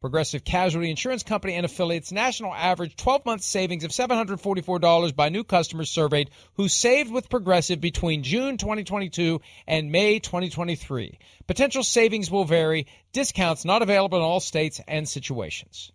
Progressive Casualty Insurance Company and affiliates national average 12 month savings of $744 by new customers surveyed who saved with Progressive between June 2022 and May 2023. Potential savings will vary, discounts not available in all states and situations.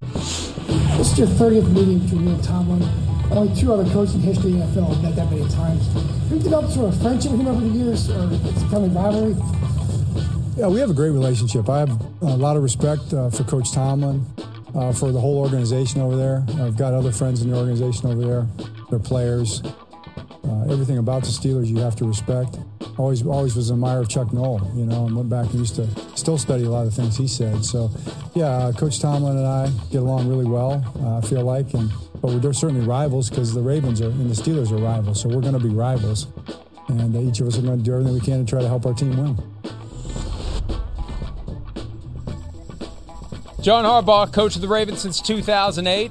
This is your 30th meeting between you and Tomlin. Only two other coaches in history of the NFL have met that many times. Have you developed sort of friendship with him over the years, or it's a rivalry? Yeah, we have a great relationship. I have a lot of respect uh, for Coach Tomlin, uh, for the whole organization over there. I've got other friends in the organization over there. They're players. Uh, everything about the Steelers you have to respect. Always, always was an admirer of Chuck Noll, you know, and went back and used to still study a lot of the things he said. So, yeah, uh, Coach Tomlin and I get along really well. uh, I feel like, and but we're certainly rivals because the Ravens are and the Steelers are rivals. So we're going to be rivals, and each of us are going to do everything we can to try to help our team win. John Harbaugh, coach of the Ravens since 2008,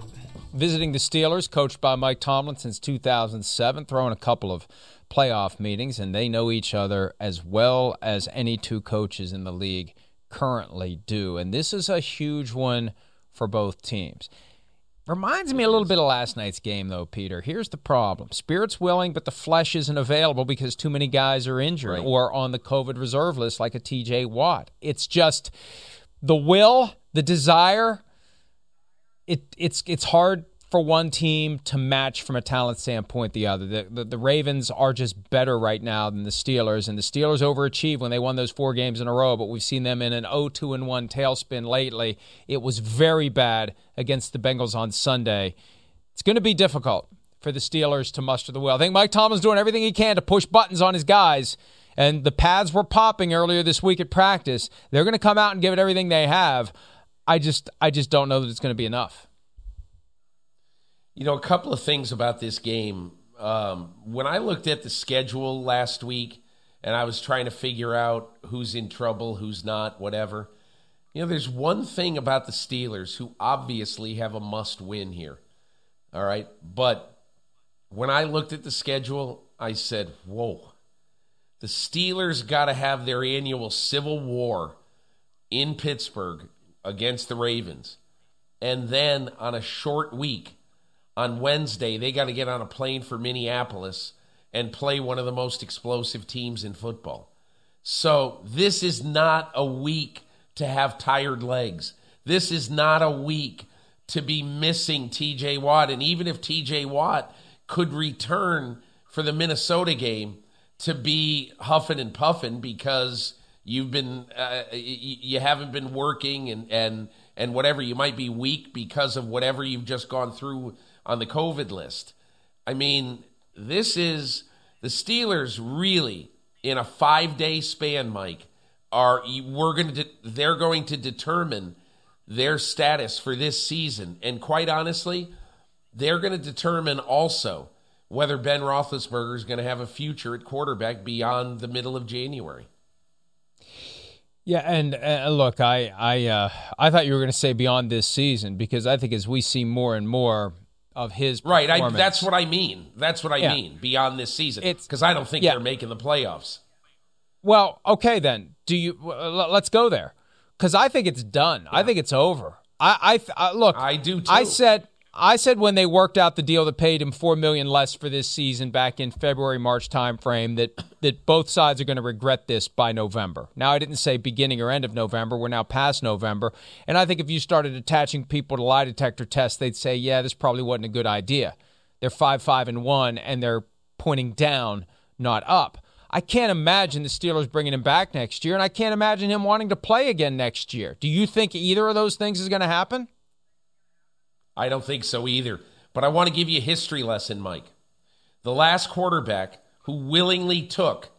visiting the Steelers, coached by Mike Tomlin since 2007, throwing a couple of playoff meetings, and they know each other as well as any two coaches in the league currently do. And this is a huge one for both teams. Reminds me a little bit of last night's game, though, Peter. Here's the problem spirit's willing, but the flesh isn't available because too many guys are injured Right. or on the COVID reserve list, like a TJ Watt. It's just the will, the desire. It it's it's hard for one team to match from a talent standpoint the other. The, the the Ravens are just better right now than the Steelers, and the Steelers overachieved when they won those four games in a row. But we've seen them in an 0-2 and one tailspin lately. It was very bad against the Bengals on Sunday. It's going to be difficult for the Steelers to muster the will. I think Mike Tomlin's doing everything he can to push buttons on his guys, and the pads were popping earlier this week at practice. They're going to come out and give it everything they have. I just, I just don't know that it's going to be enough. You know, a couple of things about this game. Um, when I looked at the schedule last week and I was trying to figure out who's in trouble, who's not, whatever, you know, there's one thing about the Steelers who obviously have a must win here. All right. But when I looked at the schedule, I said, whoa, the Steelers got to have their annual civil war in Pittsburgh against the Ravens. And then on a short week, on Wednesday, they got to get on a plane for Minneapolis and play one of the most explosive teams in football. So this is not a week to have tired legs. This is not a week to be missing TJ Watt. And even if TJ Watt could return for the Minnesota game to be huffing and puffing because you've been uh, you haven't been working and and and whatever you might be weak because of whatever you've just gone through on the COVID list. I mean, this is the Steelers really in a five day span, Mike. Are we're going to they're going to determine their status for this season, and quite honestly, they're going to determine also whether Ben Roethlisberger is going to have a future at quarterback beyond the middle of January. Yeah, and uh, look, I I uh, I thought you were going to say beyond this season because I think as we see more and more of his right. I, that's what I mean. That's what I Yeah. mean beyond this season. Because I don't think yeah. they're making the playoffs. Well, okay then. Do you? well, let's go there, because I think it's done. I think it's over. I, I, I look. I do too. I said. I said when they worked out the deal that paid him four million less for this season back in February March timeframe that that both sides are going to regret this by November. Now I didn't say beginning or end of November. We're now past November, and I think if you started attaching people to lie detector tests, they'd say, yeah, this probably wasn't a good idea. They're five five and one, and they're pointing down, not up. I can't imagine the Steelers bringing him back next year, and I can't imagine him wanting to play again next year. Do you think either of those things is going to happen? I don't think so either. But I want to give you a history lesson, Mike. The last quarterback who willingly took,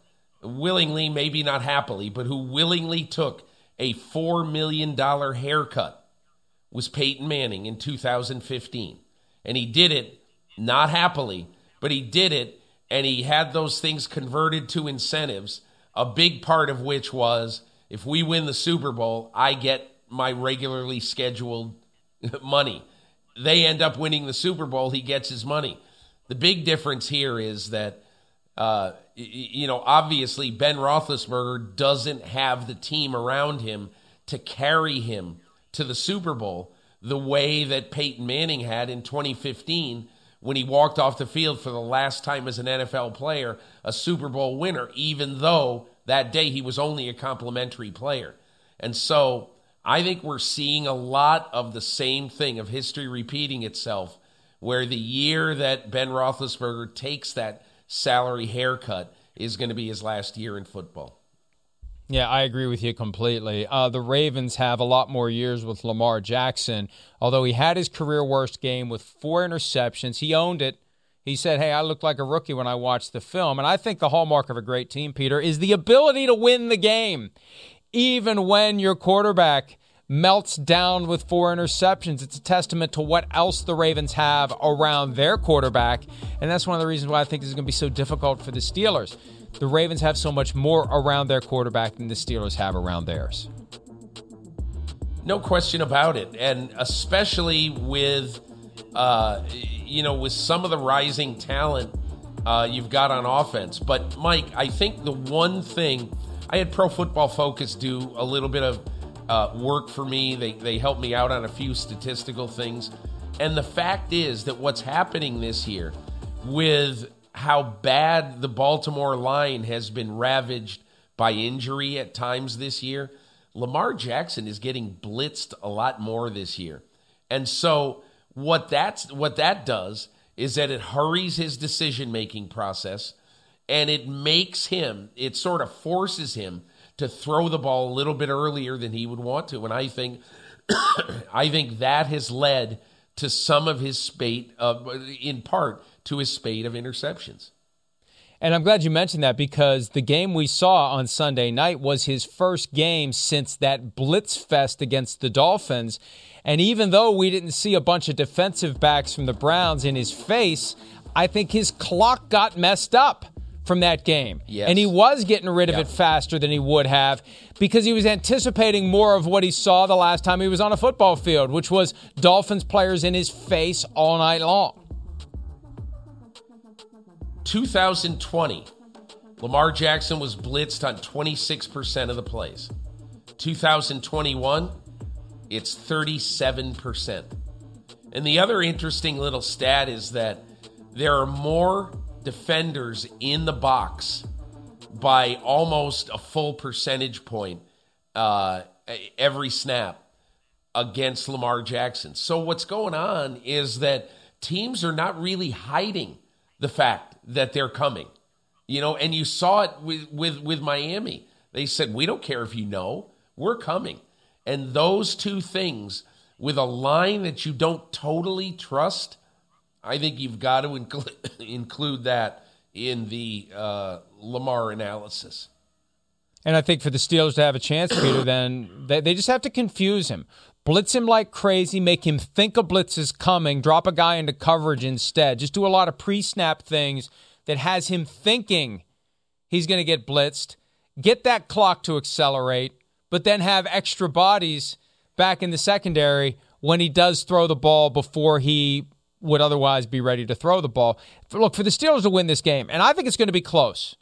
willingly, maybe not happily, but who willingly took a $4 million haircut was Peyton Manning in 2015. And he did it not happily, but he did it and he had those things converted to incentives, a big part of which was if we win the Super Bowl, I get my regularly scheduled money. They end up winning the Super Bowl, he gets his money. The big difference here is that, uh, you know, obviously Ben Roethlisberger doesn't have the team around him to carry him to the Super Bowl the way that Peyton Manning had in 2015 when he walked off the field for the last time as an NFL player, a Super Bowl winner, even though that day he was only a complementary player. And so I think we're seeing a lot of the same thing of history repeating itself, where the year that Ben Roethlisberger takes that salary haircut is going to be his last year in football. Yeah, I agree with you completely. Uh, the Ravens have a lot more years with Lamar Jackson. Although he had his career worst game with four interceptions, he owned it. He said, Hey, I looked like a rookie when I watched the film. And I think the hallmark of a great team, Peter, is the ability to win the game, even when your quarterback melts down with four interceptions. It's a testament to what else the Ravens have around their quarterback. And that's one of the reasons why I think this is going to be so difficult for the Steelers. The Ravens have so much more around their quarterback than the Steelers have around theirs. No question about it, and especially with, uh, you know, with some of the rising talent uh, you've got on offense. But Mike, I think the one thing I had Pro Football Focus do a little bit of uh, work for me. They they helped me out on a few statistical things, and the fact is that what's happening this year with how bad the Baltimore line has been ravaged by injury at times this year. Lamar Jackson is getting blitzed a lot more this year. And so what that's what that does is that it hurries his decision-making process and it makes him it sort of forces him to throw the ball a little bit earlier than he would want to and I think I think that has led to some of his spate of in part to his spate of interceptions. And I'm glad you mentioned that because the game we saw on Sunday night was his first game since that blitz fest against the Dolphins. And even though we didn't see a bunch of defensive backs from the Browns in his face, I think his clock got messed up from that game. Yes. And he was getting rid of Yeah. it faster than he would have because he was anticipating more of what he saw the last time he was on a football field, which was Dolphins players in his face all night long. 2020, Lamar Jackson was blitzed on 26% of the plays. 2021, it's 37%. And the other interesting little stat is that there are more defenders in the box by almost a full percentage point uh, every snap against Lamar Jackson. So what's going on is that teams are not really hiding the fact that they're coming. You know, and you saw it with with with Miami. They said, "We don't care if you know. We're coming." And those two things with a line that you don't totally trust, I think you've got to include include that in the uh, Lamar analysis. And I think for the Steelers to have a chance, Peter, then they, they just have to confuse him. Blitz him like crazy, make him think a blitz is coming, drop a guy into coverage instead. Just do a lot of pre snap things that has him thinking he's going to get blitzed. Get that clock to accelerate, but then have extra bodies back in the secondary when he does throw the ball before he would otherwise be ready to throw the ball. Look, for the Steelers to win this game, and I think it's going to be close.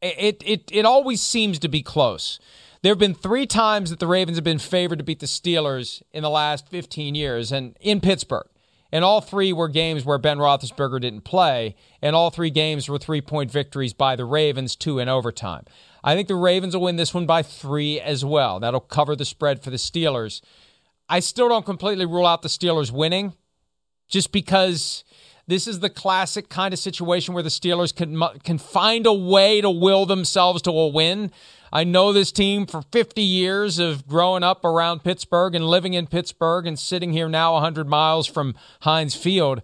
It, it, it always seems to be close. There have been three times that the Ravens have been favored to beat the Steelers in the last 15 years, and in Pittsburgh. And all three were games where Ben Roethlisberger didn't play, and all three games were three point victories by the Ravens, two in overtime. I think the Ravens will win this one by three as well. That'll cover the spread for the Steelers. I still don't completely rule out the Steelers winning, just because this is the classic kind of situation where the Steelers can can find a way to will themselves to a win. I know this team for 50 years of growing up around Pittsburgh and living in Pittsburgh and sitting here now 100 miles from Heinz Field.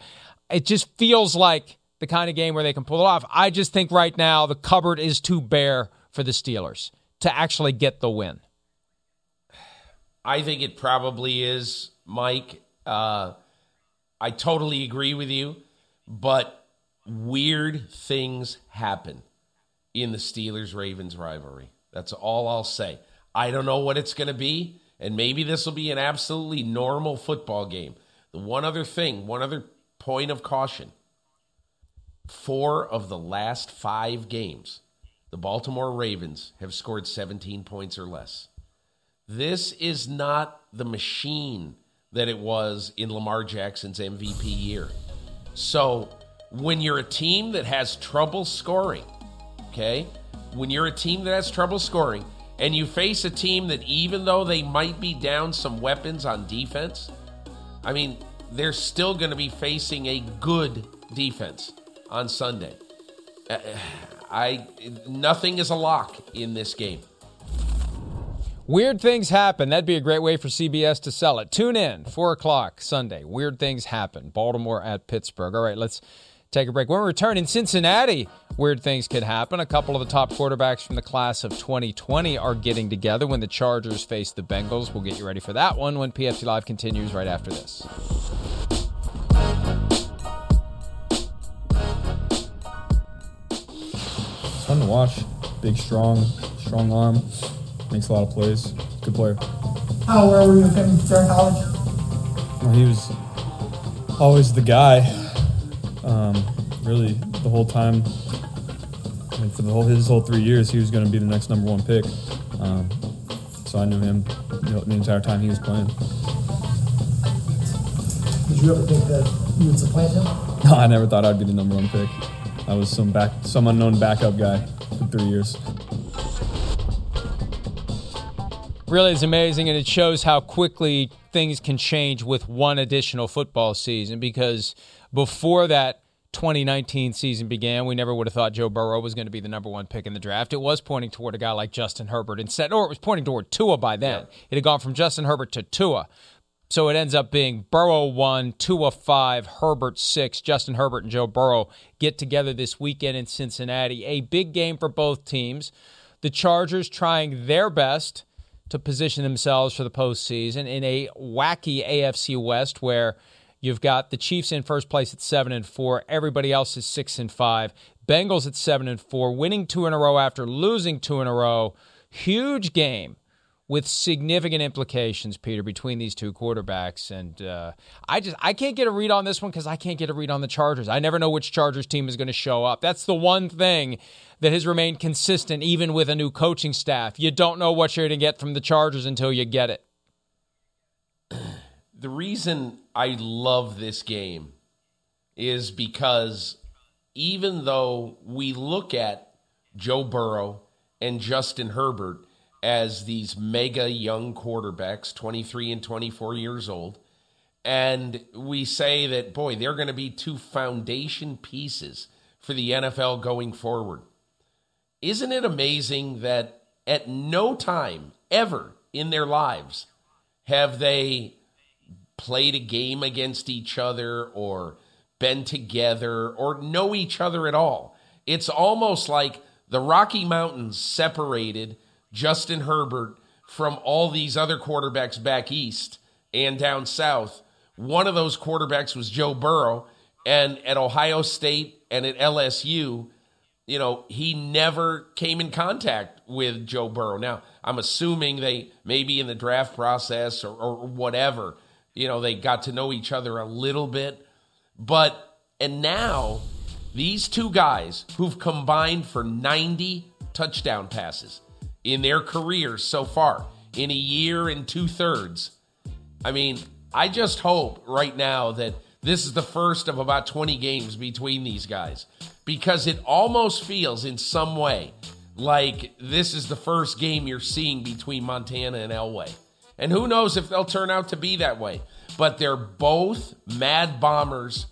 It just feels like the kind of game where they can pull it off. I just think right now the cupboard is too bare for the Steelers to actually get the win. I think it probably is, Mike. Uh, I totally agree with you, but weird things happen in the Steelers Ravens rivalry. That's all I'll say. I don't know what it's going to be, and maybe this will be an absolutely normal football game. The one other thing, one other point of caution four of the last five games, the Baltimore Ravens have scored 17 points or less. This is not the machine that it was in Lamar Jackson's MVP year. So when you're a team that has trouble scoring, okay, when you're a team that has trouble scoring and you face a team that even though they might be down some weapons on defense, I mean, they're still going to be facing a good defense on Sunday. Uh, I nothing is a lock in this game. Weird things happen. That'd be a great way for CBS to sell it. Tune in, 4 o'clock Sunday. Weird things happen. Baltimore at Pittsburgh. All right, let's take a break. When we return in Cincinnati, weird things could happen. A couple of the top quarterbacks from the class of 2020 are getting together when the Chargers face the Bengals. We'll get you ready for that one when PFT Live continues right after this. Fun to watch. Big, strong, strong arm. Makes a lot of plays. Good player. How were you with him during college? Well, he was always the guy um, really the whole time. I mean, for the whole his whole three years, he was going to be the next number one pick. Um, so I knew him you know, the entire time he was playing. Did you ever think that you would supplant him? No, I never thought I'd be the number one pick. I was some back, some unknown backup guy for three years. Really is amazing, and it shows how quickly things can change with one additional football season because before that 2019 season began, we never would have thought Joe Burrow was going to be the number one pick in the draft. It was pointing toward a guy like Justin Herbert instead, or it was pointing toward Tua by then. Yeah. It had gone from Justin Herbert to Tua. So it ends up being Burrow one, Tua five, Herbert six. Justin Herbert and Joe Burrow get together this weekend in Cincinnati. A big game for both teams. The Chargers trying their best to position themselves for the postseason in a wacky AFC West where You've got the Chiefs in first place at seven and four. Everybody else is six and five. Bengals at seven and four, winning two in a row after losing two in a row. Huge game with significant implications, Peter, between these two quarterbacks. And uh, I just I can't get a read on this one because I can't get a read on the Chargers. I never know which Chargers team is going to show up. That's the one thing that has remained consistent even with a new coaching staff. You don't know what you're going to get from the Chargers until you get it. The reason I love this game is because even though we look at Joe Burrow and Justin Herbert as these mega young quarterbacks, 23 and 24 years old, and we say that, boy, they're going to be two foundation pieces for the NFL going forward. Isn't it amazing that at no time ever in their lives have they played a game against each other or been together or know each other at all. It's almost like the Rocky Mountains separated Justin Herbert from all these other quarterbacks back east and down south. One of those quarterbacks was Joe Burrow, and at Ohio State and at LSU, you know, he never came in contact with Joe Burrow. Now, I'm assuming they maybe in the draft process or, or whatever you know, they got to know each other a little bit. But, and now these two guys who've combined for 90 touchdown passes in their careers so far in a year and two thirds. I mean, I just hope right now that this is the first of about 20 games between these guys because it almost feels in some way like this is the first game you're seeing between Montana and Elway. And who knows if they'll turn out to be that way. But they're both mad bombers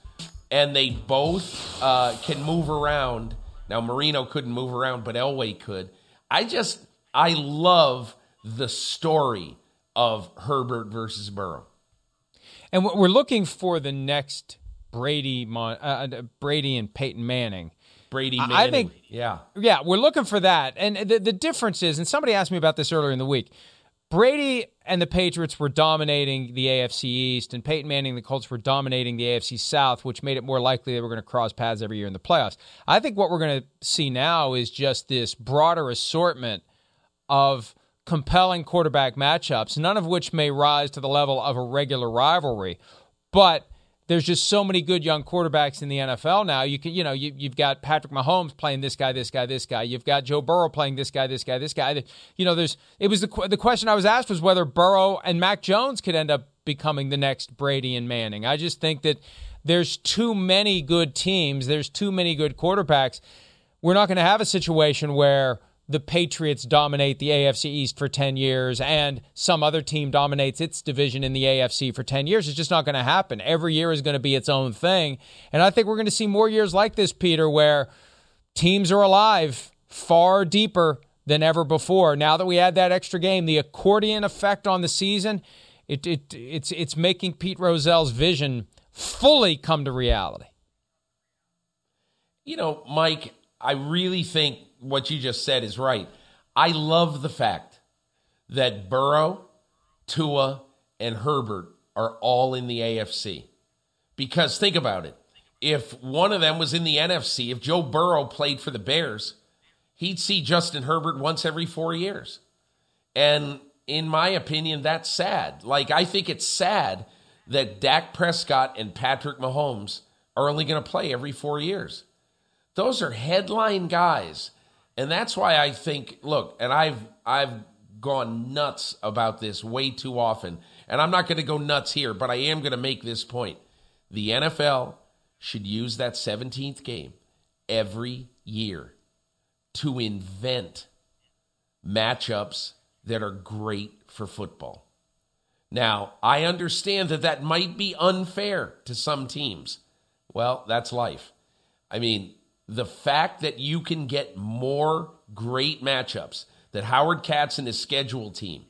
and they both uh, can move around. Now, Marino couldn't move around, but Elway could. I just, I love the story of Herbert versus Burrow. And we're looking for the next Brady, uh, uh, Brady and Peyton Manning. Brady Manning. I think, yeah, yeah, we're looking for that. And the the difference is, and somebody asked me about this earlier in the week. Brady and the Patriots were dominating the AFC East, and Peyton Manning and the Colts were dominating the AFC South, which made it more likely they were going to cross paths every year in the playoffs. I think what we're going to see now is just this broader assortment of compelling quarterback matchups, none of which may rise to the level of a regular rivalry. But there's just so many good young quarterbacks in the NFL now. You can, you know, you, have got Patrick Mahomes playing this guy, this guy, this guy. You've got Joe Burrow playing this guy, this guy, this guy. You know, there's. It was the the question I was asked was whether Burrow and Mac Jones could end up becoming the next Brady and Manning. I just think that there's too many good teams. There's too many good quarterbacks. We're not going to have a situation where the Patriots dominate the AFC East for 10 years and some other team dominates its division in the AFC for 10 years. It's just not going to happen. Every year is going to be its own thing. And I think we're going to see more years like this, Peter, where teams are alive far deeper than ever before. Now that we add that extra game, the accordion effect on the season, it, it, it's, it's making Pete Rozelle's vision fully come to reality. You know, Mike, I really think what you just said is right. I love the fact that Burrow, Tua, and Herbert are all in the AFC. Because think about it. If one of them was in the NFC, if Joe Burrow played for the Bears, he'd see Justin Herbert once every four years. And in my opinion, that's sad. Like, I think it's sad that Dak Prescott and Patrick Mahomes are only going to play every four years. Those are headline guys and that's why I think, look, and I've I've gone nuts about this way too often. And I'm not going to go nuts here, but I am going to make this point. The NFL should use that 17th game every year to invent matchups that are great for football. Now, I understand that that might be unfair to some teams. Well, that's life. I mean, the fact that you can get more great matchups, that Howard Katz and his schedule team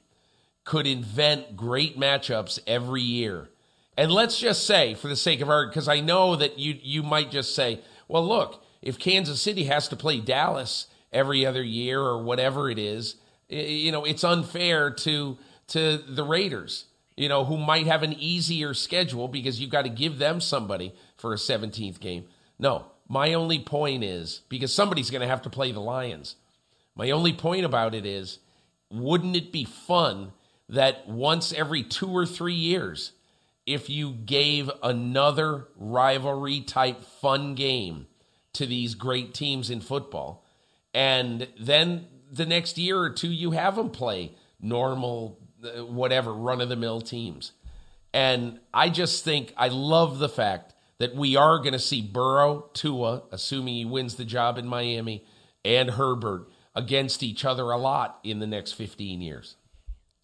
could invent great matchups every year. And let's just say, for the sake of argument, because I know that you you might just say, well, look, if Kansas City has to play Dallas every other year or whatever it is, you know, it's unfair to to the Raiders, you know, who might have an easier schedule because you've got to give them somebody for a 17th game. No, my only point is because somebody's going to have to play the Lions. My only point about it is wouldn't it be fun that once every two or three years, if you gave another rivalry type fun game to these great teams in football, and then the next year or two, you have them play normal, uh, whatever, run of the mill teams. And I just think I love the fact that we are going to see Burrow, Tua, assuming he wins the job in Miami, and Herbert against each other a lot in the next 15 years.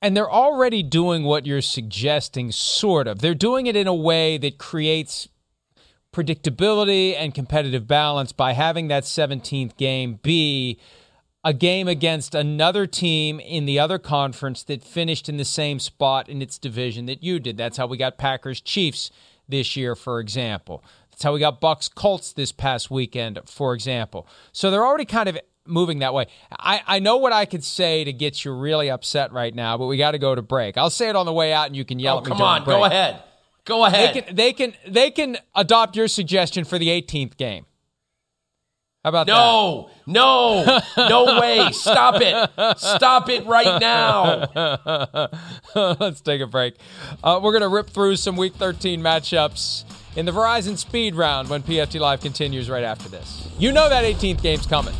And they're already doing what you're suggesting, sort of. They're doing it in a way that creates predictability and competitive balance by having that 17th game be a game against another team in the other conference that finished in the same spot in its division that you did. That's how we got Packers Chiefs this year, for example. That's how we got Bucs Colts this past weekend, for example. So they're already kind of moving that way. I, I know what I could say to get you really upset right now, but we got to go to break. I'll say it on the way out, and you can yell oh, at me. Come on, go ahead. Go ahead. They can, they can they can adopt your suggestion for the 18th game. How about no, that? No, no, no way. Stop it. Stop it right now. Let's take a break. Uh, we're going to rip through some week 13 matchups in the Verizon Speed Round when PFT Live continues right after this. You know that 18th game's coming.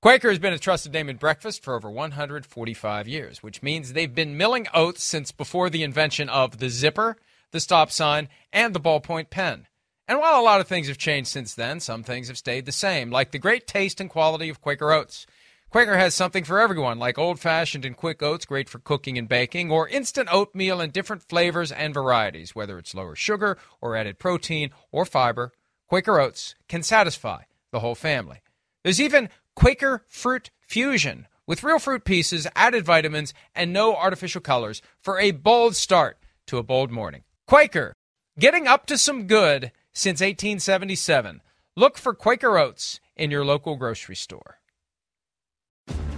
Quaker has been a trusted name in breakfast for over 145 years, which means they've been milling oats since before the invention of the zipper, the stop sign, and the ballpoint pen. And while a lot of things have changed since then, some things have stayed the same, like the great taste and quality of Quaker oats. Quaker has something for everyone, like old fashioned and quick oats, great for cooking and baking, or instant oatmeal in different flavors and varieties, whether it's lower sugar or added protein or fiber. Quaker oats can satisfy the whole family. There's even Quaker Fruit Fusion with real fruit pieces, added vitamins, and no artificial colors for a bold start to a bold morning. Quaker, getting up to some good since 1877. Look for Quaker Oats in your local grocery store.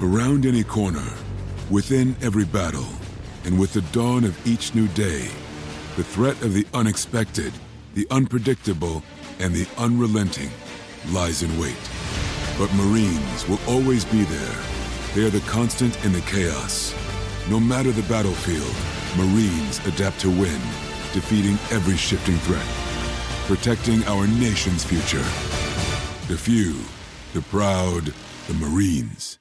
Around any corner, within every battle, and with the dawn of each new day, the threat of the unexpected, the unpredictable, and the unrelenting lies in wait. But Marines will always be there. They are the constant in the chaos. No matter the battlefield, Marines adapt to win, defeating every shifting threat, protecting our nation's future. The few, the proud, the Marines.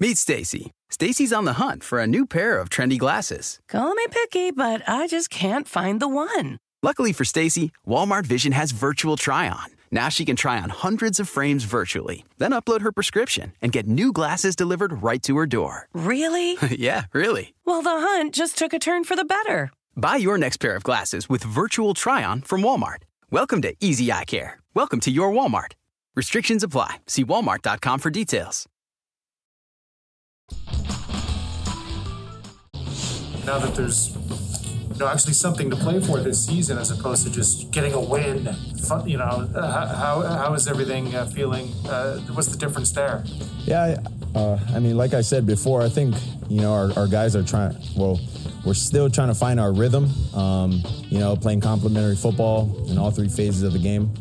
Meet Stacy. Stacy's on the hunt for a new pair of trendy glasses. Call me picky, but I just can't find the one. Luckily for Stacy, Walmart Vision has virtual try on. Now she can try on hundreds of frames virtually, then upload her prescription and get new glasses delivered right to her door. Really? yeah, really. Well, the hunt just took a turn for the better. Buy your next pair of glasses with virtual try on from Walmart. Welcome to Easy Eye Care. Welcome to your Walmart. Restrictions apply. See walmart.com for details. Now that there's know actually something to play for this season as opposed to just getting a win, you know, uh, how, how is everything uh, feeling? Uh, what's the difference there? Yeah, I mean, like I said before, I think you know our, our guys are trying. Well, we're still trying to find our rhythm. Um, you know, playing complementary football in all three phases of the game,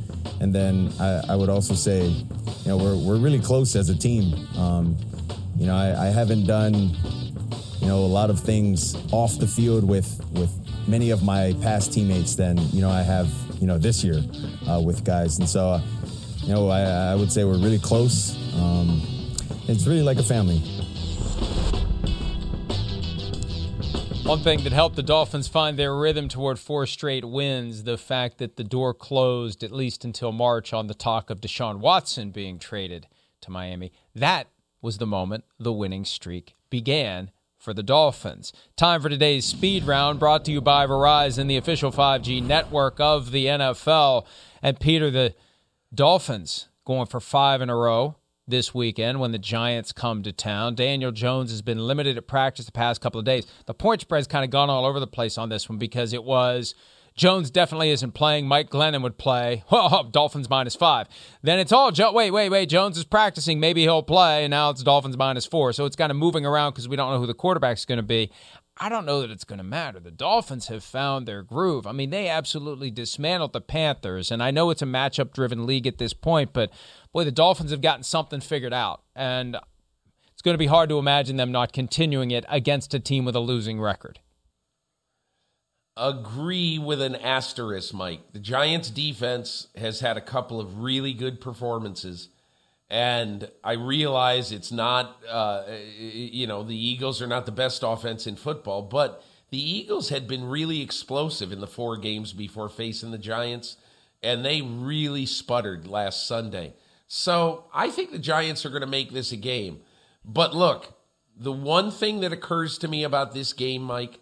and then I, I would also say, you know, we're we're really close as a team. Um, you know, I, I haven't done you know a lot of things off the field with with many of my past teammates than you know I have you know this year uh, with guys, and so uh, you know I, I, would say we're really close. Um, it's really like a family. One thing that helped the Dolphins find their rhythm toward four straight wins, the fact that the door closed at least until March on the talk of Deshaun Watson being traded to Miami. That was the moment the winning streak began for the Dolphins. Time for today's speed round brought to you by Verizon, the official 5G network of the NFL. And Peter, the Dolphins going for five in a row this weekend when the Giants come to town. Daniel Jones has been limited at practice the past couple of days. The point spread's kind of gone all over the place on this one because it was Jones definitely isn't playing. Mike Glennon would play. Oh, Dolphins minus five. Then it's all jo- wait, wait, wait. Jones is practicing. Maybe he'll play. And now it's Dolphins minus four. So it's kind of moving around because we don't know who the quarterback's going to be. I don't know that it's going to matter. The Dolphins have found their groove. I mean, they absolutely dismantled the Panthers. And I know it's a matchup driven league at this point, but boy, the Dolphins have gotten something figured out. And it's going to be hard to imagine them not continuing it against a team with a losing record agree with an asterisk, Mike. The Giants' defense has had a couple of really good performances, and I realize it's not, uh, you know, the Eagles are not the best offense in football, but the Eagles had been really explosive in the four games before facing the Giants, and they really sputtered last Sunday. So I think the Giants are going to make this a game. But look, the one thing that occurs to me about this game, Mike,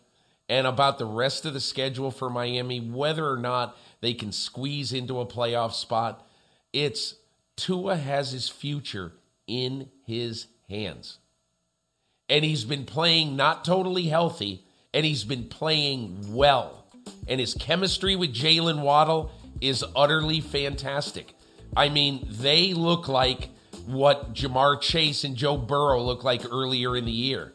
and about the rest of the schedule for Miami, whether or not they can squeeze into a playoff spot. It's Tua has his future in his hands. And he's been playing not totally healthy, and he's been playing well. And his chemistry with Jaylen Waddle is utterly fantastic. I mean, they look like what Ja'Marr Chase and Joe Burrow looked like earlier in the year.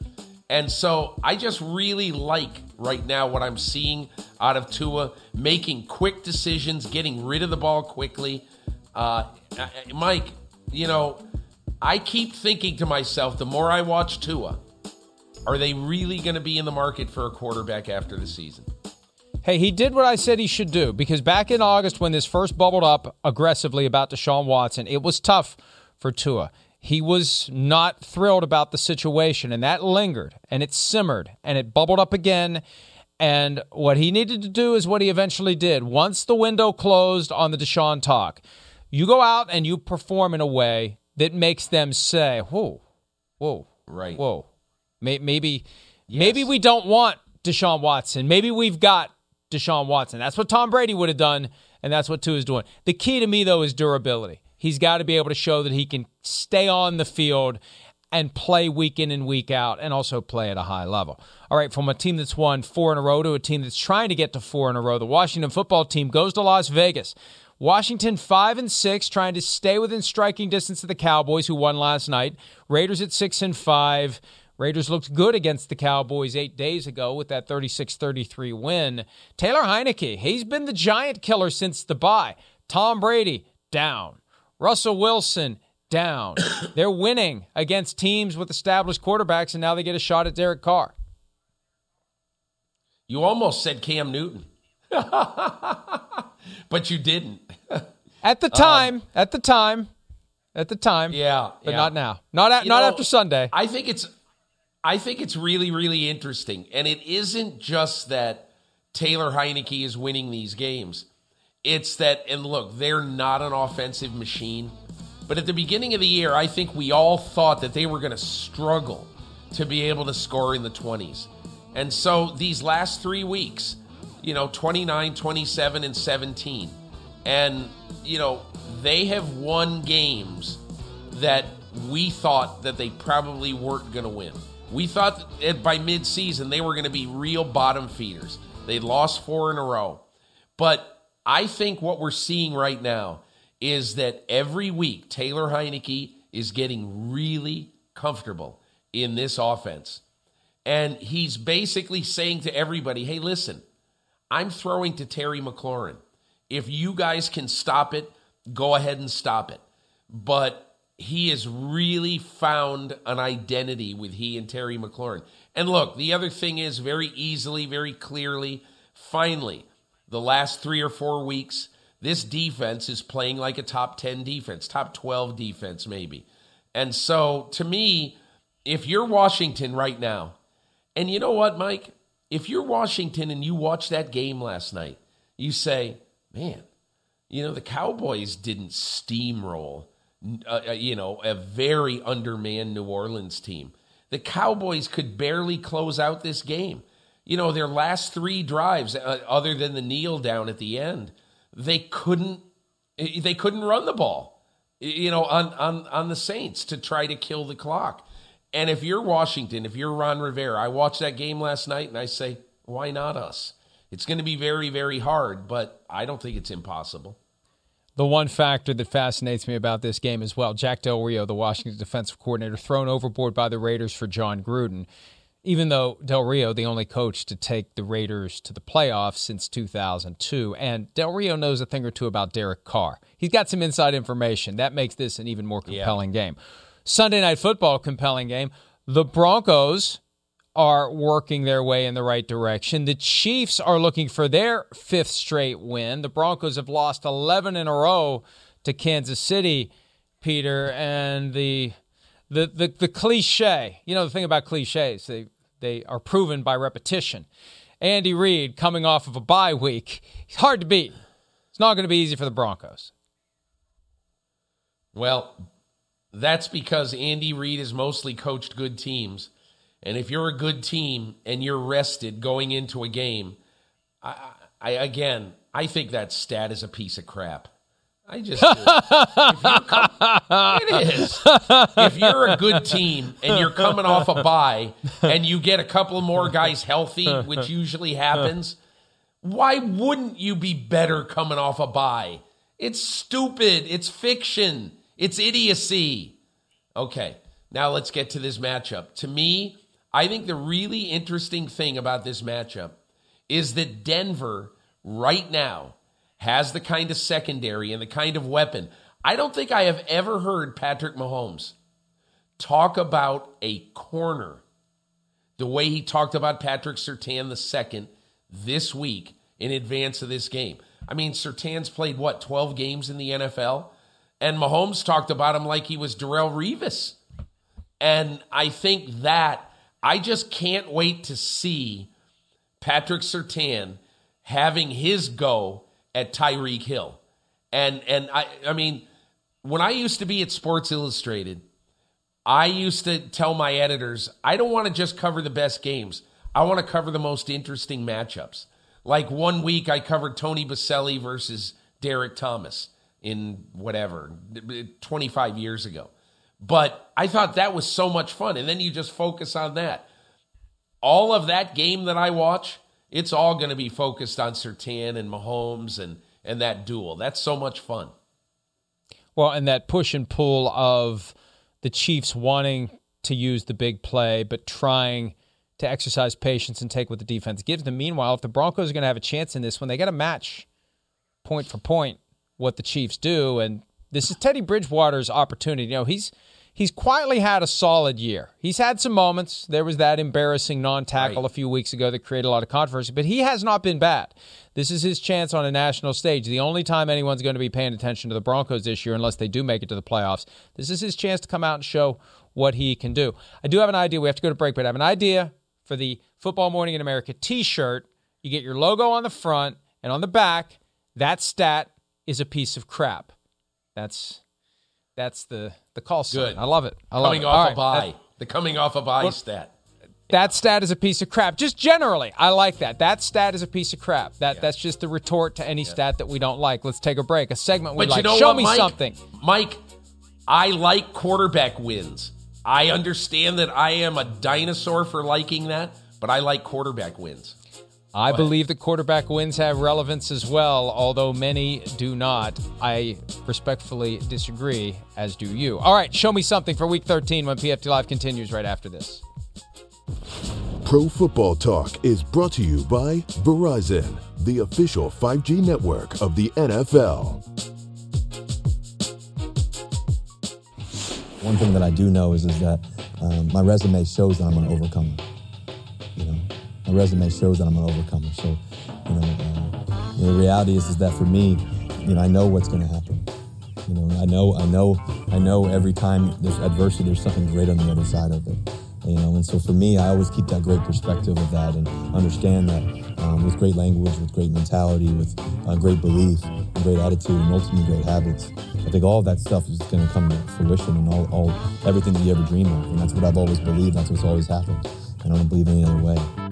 And so I just really like right now what I'm seeing out of Tua, making quick decisions, getting rid of the ball quickly. Uh, Mike, you know, I keep thinking to myself, the more I watch Tua, Are they really going to be in the market for a quarterback after the season? Hey, he did what I said he should do because back in August, when this first bubbled up aggressively about Deshaun Watson, it was tough for Tua. He was not thrilled about the situation, and that lingered and it simmered and it bubbled up again. And what he needed to do is what he eventually did. Once the window closed on the Deshaun talk, you go out and you perform in a way that makes them say, whoa, whoa, right, whoa. Maybe, yes. maybe we don't want Deshaun Watson. Maybe we've got Deshaun Watson. That's what Tom Brady would have done, and that's what Tua is doing. The key to me, though, is durability. He's got to be able to show that he can stay on the field and play week in and week out and also play at a high level. All right, from a team that's won four in a row to a team that's trying to get to four in a row, the Washington football team goes to Las Vegas. Washington 5 and 6 trying to stay within striking distance of the Cowboys who won last night. Raiders at 6 and 5. Raiders looked good against the Cowboys eight days ago with that 36 33 win. Taylor Heinicke, he's been the giant killer since the bye. Tom Brady, down. Russell Wilson, down. They're winning against teams with established quarterbacks, and now they get a shot at Derek Carr. You almost said Cam Newton, but you didn't. at the time, um, at the time, at the time. Yeah, but yeah. not now. Not at, not know, after Sunday. I think it's I think it's really, really interesting. And it isn't just that Taylor Heinicke is winning these games. It's that, and look, they're not an offensive machine. But at the beginning of the year, I think we all thought that they were going to struggle to be able to score in the 20s. And so these last three weeks, you know, 29, 27, and 17. And, you know, they have won games that we thought that they probably weren't going to win. We thought that by midseason they were going to be real bottom feeders. They lost four in a row. But I think what we're seeing right now is that every week Taylor Heinicke is getting really comfortable in this offense. And he's basically saying to everybody, hey, listen, I'm throwing to Terry McLaurin. If you guys can stop it, go ahead and stop it. But he has really found an identity with he and Terry McLaurin. And look, the other thing is very easily, very clearly, finally, the last three or four weeks, this defense is playing like a top 10 defense, top 12 defense, maybe. And so to me, if you're Washington right now, and you know what, Mike? If you're Washington and you watch that game last night, you say, man, you know, the Cowboys didn't steamroll uh, uh, you know, a very undermanned New Orleans team. The Cowboys could barely close out this game. You know, their last three drives, uh, other than the kneel down at the end, they couldn't eh, they couldn't run the ball. You know, on on on the Saints to try to kill the clock. And if you're Washington, if you're Ron Rivera, I watched that game last night and I say, why not us? It's going to be very, very hard, but I don't think it's impossible the one factor that fascinates me about this game as well. Jack Del Rio, the Washington defensive coordinator, thrown overboard by the Raiders for Jon Gruden. Even though Del Rio, the only coach to take the Raiders to the playoffs since 2002, and Del Rio knows a thing or two about Derek Carr. He's got some inside information. That makes this an even more compelling yeah. game. Sunday night football, compelling game. The Broncos are working their way in the right direction. The Chiefs are looking for their fifth straight win. The Broncos have lost 11 in a row to Kansas City, Peter, and the the the, the cliche. You know the thing about cliches, they they are proven by repetition. Andy Reid coming off of a bye week, it's hard to beat. It's not going to be easy for the Broncos. Well, that's because Andy Reid has mostly coached good teams and if you're a good team and you're rested going into a game, I, I again, I think that stat is a piece of crap. I just it is. If you're a good team and you're coming off a bye and you get a couple more guys healthy, which usually happens, why wouldn't you be better coming off a bye? It's stupid. It's fiction. It's idiocy. Okay, now let's get to this matchup. To me, I think the really interesting thing about this matchup is that Denver right now has the kind of secondary and the kind of weapon. I don't think I have ever heard Patrick Mahomes talk about a corner the way he talked about Patrick Surtain second this week in advance of this game. I mean, Surtain's played what, 12 games in the NFL? And Mahomes talked about him like he was Darrelle Revis. And I think that I just can't wait to see Patrick Surtain having his go at Tyreek Hill. And and I I mean, when I used to be at Sports Illustrated, I used to tell my editors, I don't want to just cover the best games. I want to cover the most interesting matchups. Like one week I covered Tony Boselli versus Derrick Thomas in whatever, 25 years ago. But I thought that was so much fun. And then you just focus on that. All of that game that I watch, it's all going to be focused on Surtain and Mahomes and, and that duel. That's so much fun. Well, and that push and pull of the Chiefs wanting to use the big play, but trying to exercise patience and take what the defense gives them. Meanwhile, if the Broncos are going to have a chance in this one, they got to match point for point what the Chiefs do. And this is Teddy Bridgewater's opportunity. You know, he's he's quietly had a solid year. He's had some moments. There was that embarrassing non-tackle right. a few weeks ago that created a lot of controversy, but he has not been bad. This is his chance on a national stage. The only time anyone's going to be paying attention to the Broncos this year, unless they do make it to the playoffs, this is his chance to come out and show what he can do. I do have an idea. We have to go to break, but I have an idea for the Football Morning in America T-shirt. You get your logo on the front and on the back. That stat is a piece of crap. That's that's the the call sign. Good. I love it. I love coming it. off All a bye. That, the coming off a bye well, stat. That stat is a piece of crap. Just generally, I like that. That stat is a piece of crap. That yeah. that's just the retort to any yeah. stat that we don't like. Let's take a break. A segment we but like. You know Show what, me Mike? something, Mike. I like quarterback wins. I understand that I am a dinosaur for liking that, but I like quarterback wins. I believe the quarterback wins have relevance as well, although many do not. I respectfully disagree, as do you. All right, show me something for week 13 when PFT Live continues right after this. Pro Football Talk is brought to you by Verizon, the official 5G network of the NFL. One thing that I do know is, is that um, my resume shows that I'm an overcomer. You know, my resume shows that I'm an overcomer. So, you know, uh, you know, the reality is, is that for me, you know, I know what's going to happen. You know, I know, I know, I know every time there's adversity, there's something great on the other side of it. You know, and so for me, I always keep that great perspective of that and understand that um, with great language, with great mentality, with uh, great belief, great attitude, and ultimately great habits. I think all of that stuff is going to come to fruition and all, all everything that you ever dream of. And that's what I've always believed. That's what's always happened. And I don't believe any other way.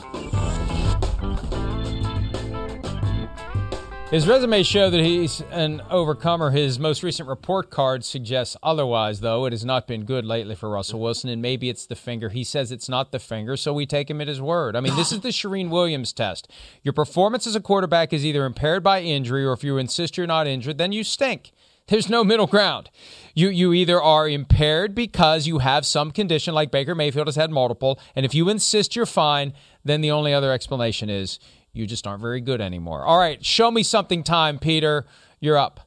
His resume show that he's an overcomer. His most recent report card suggests otherwise, though. It has not been good lately for Russell Wilson, and maybe it's the finger. He says it's not the finger, so we take him at his word. I mean, this is the Charean Williams test. Your performance as a quarterback is either impaired by injury, or if you insist you're not injured, then you stink. There's no middle ground. You you either are impaired because you have some condition like Baker Mayfield has had multiple, and if you insist you're fine, then the only other explanation is you just aren't very good anymore. All right, show me something time, Peter. You're up.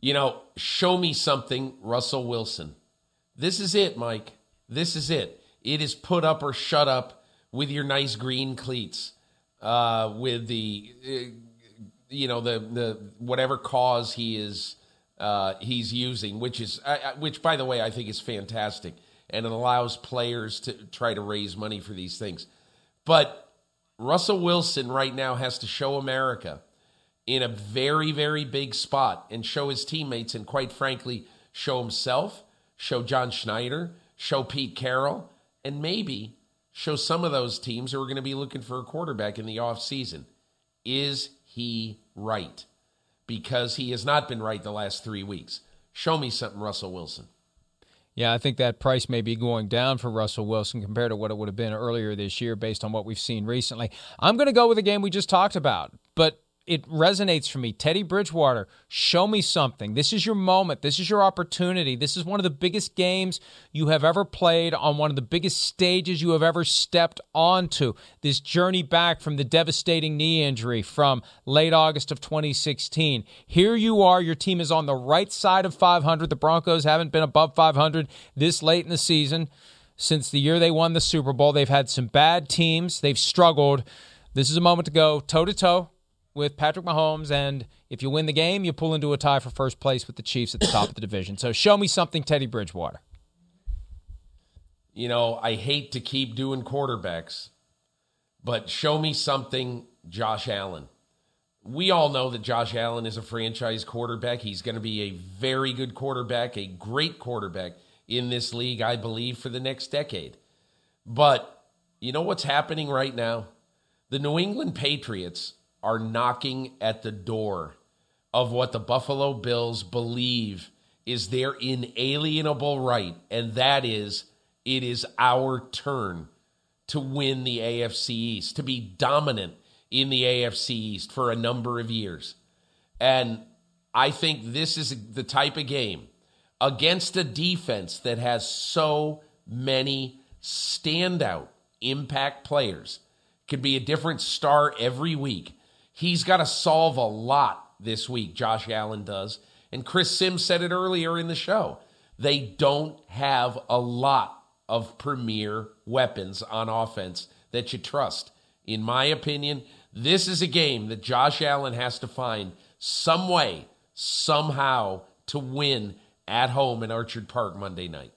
You know, show me something, Russell Wilson. This is it, Mike. This is it. It is put up or shut up with your nice green cleats, uh, with the, uh, you know, the the whatever cause he is uh, he's using, which is uh, which, by the way, I think is fantastic, and it allows players to try to raise money for these things. But Russell Wilson right now has to show America in a very, very big spot and show his teammates and, quite frankly, show himself, show John Schneider, show Pete Carroll, and maybe show some of those teams who are going to be looking for a quarterback in the offseason. Is he right? Because he has not been right the last three weeks. Show me something, Russell Wilson. Yeah, I think that price may be going down for Russell Wilson compared to what it would have been earlier this year based on what we've seen recently. I'm going to go with a game we just talked about, but it resonates for me. Teddy Bridgewater, show me something. This is your moment. This is your opportunity. This is one of the biggest games you have ever played on one of the biggest stages you have ever stepped onto. This journey back from the devastating knee injury from late August of 2016. Here you are. Your team is on the right side of 500. The Broncos haven't been above 500 this late in the season. since the year they won the Super Bowl. They've had some bad teams, they've struggled. This is a moment to go toe to toe with Patrick Mahomes. And if you win the game, you pull into a tie for first place with the Chiefs at the top of the division. So show me something, Teddy Bridgewater. You know, I hate to keep doing quarterbacks, but show me something, Josh Allen. We all know that Josh Allen is a franchise quarterback. He's going to be a very good quarterback, a great quarterback in this league, I believe, for the next decade. But you know what's happening right now? The New England Patriots are knocking at the door of what the Buffalo Bills believe is their inalienable right, and that is it is our turn to win the AFC East, to be dominant in the AFC East for a number of years. And I think this is the type of game against a defense that has so many standout impact players, could be a different star every week. He's got to solve a lot this week, Josh Allen does. And Chris Sims said it earlier in the show. They don't have a lot of premier weapons on offense that you trust. In my opinion, this is a game that Josh Allen has to find some way, somehow, to win at home in Orchard Park Monday night.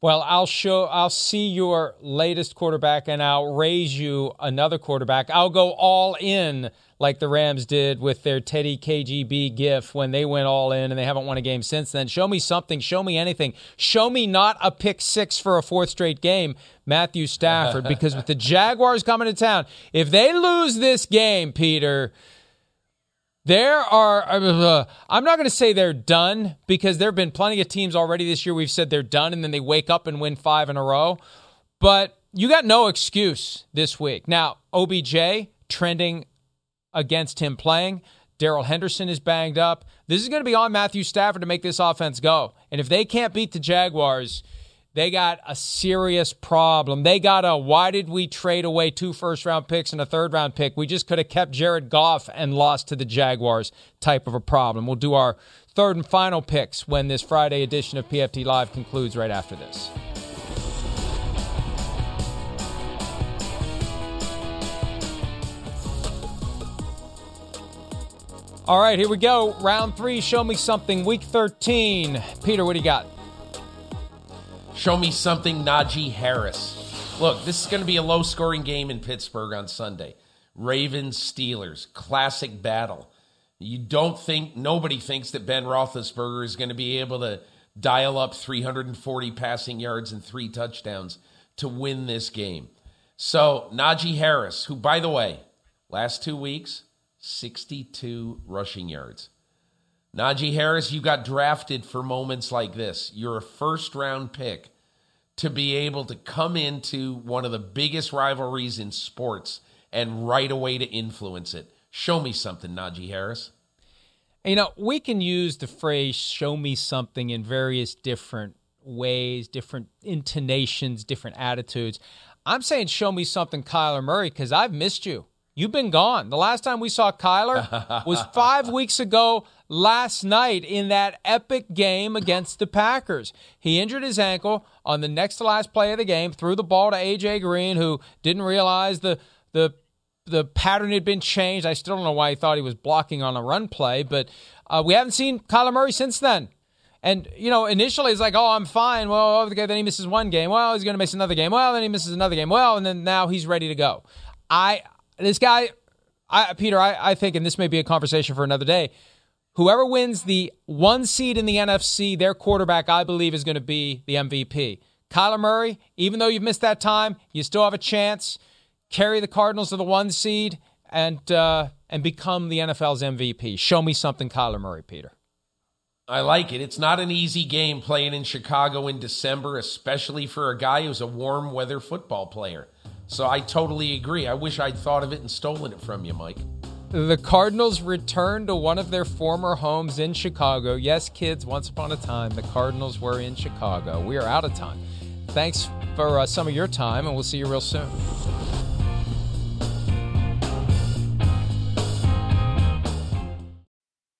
Well, I'll show I'll see your latest quarterback and I'll raise you another quarterback. I'll go all in like the Rams did with their Teddy KGB gif when they went all in and they haven't won a game since then. Show me something, show me anything. Show me not a pick 6 for a fourth straight game, Matthew Stafford because with the Jaguars coming to town, if they lose this game, Peter, there are, uh, I'm not going to say they're done because there have been plenty of teams already this year we've said they're done and then they wake up and win five in a row. But you got no excuse this week. Now, OBJ trending against him playing. Darrell Henderson is banged up. This is going to be on Matthew Stafford to make this offense go. And if they can't beat the Jaguars, they got a serious problem. They got a why did we trade away two first round picks and a third round pick? We just could have kept Jared Goff and lost to the Jaguars type of a problem. We'll do our third and final picks when this Friday edition of PFT Live concludes right after this. All right, here we go. Round three, show me something. Week 13. Peter, what do you got? Show me something, Najee Harris. Look, this is going to be a low scoring game in Pittsburgh on Sunday. Ravens, Steelers, classic battle. You don't think, nobody thinks that Ben Roethlisberger is going to be able to dial up 340 passing yards and three touchdowns to win this game. So, Najee Harris, who, by the way, last two weeks, 62 rushing yards. Najee Harris, you got drafted for moments like this. You're a first round pick to be able to come into one of the biggest rivalries in sports and right away to influence it. Show me something, Najee Harris. You know, we can use the phrase show me something in various different ways, different intonations, different attitudes. I'm saying show me something, Kyler Murray, because I've missed you. You've been gone. The last time we saw Kyler was five weeks ago last night in that epic game against the Packers. He injured his ankle on the next to last play of the game, threw the ball to AJ Green, who didn't realize the the the pattern had been changed. I still don't know why he thought he was blocking on a run play, but uh, we haven't seen Kyler Murray since then. And you know, initially it's like, oh, I'm fine. Well, okay, then he misses one game. Well, he's going to miss another game. Well, then he misses another game. Well, and then now he's ready to go. I this guy, I, Peter, I, I think, and this may be a conversation for another day. Whoever wins the one seed in the NFC, their quarterback, I believe, is going to be the MVP. Kyler Murray, even though you've missed that time, you still have a chance. Carry the Cardinals to the one seed and uh, and become the NFL's MVP. Show me something, Kyler Murray, Peter. I like it. It's not an easy game playing in Chicago in December, especially for a guy who's a warm weather football player. So I totally agree. I wish I'd thought of it and stolen it from you, Mike. The Cardinals return to one of their former homes in Chicago. Yes, kids, once upon a time, the Cardinals were in Chicago. We are out of time. Thanks for uh, some of your time, and we'll see you real soon.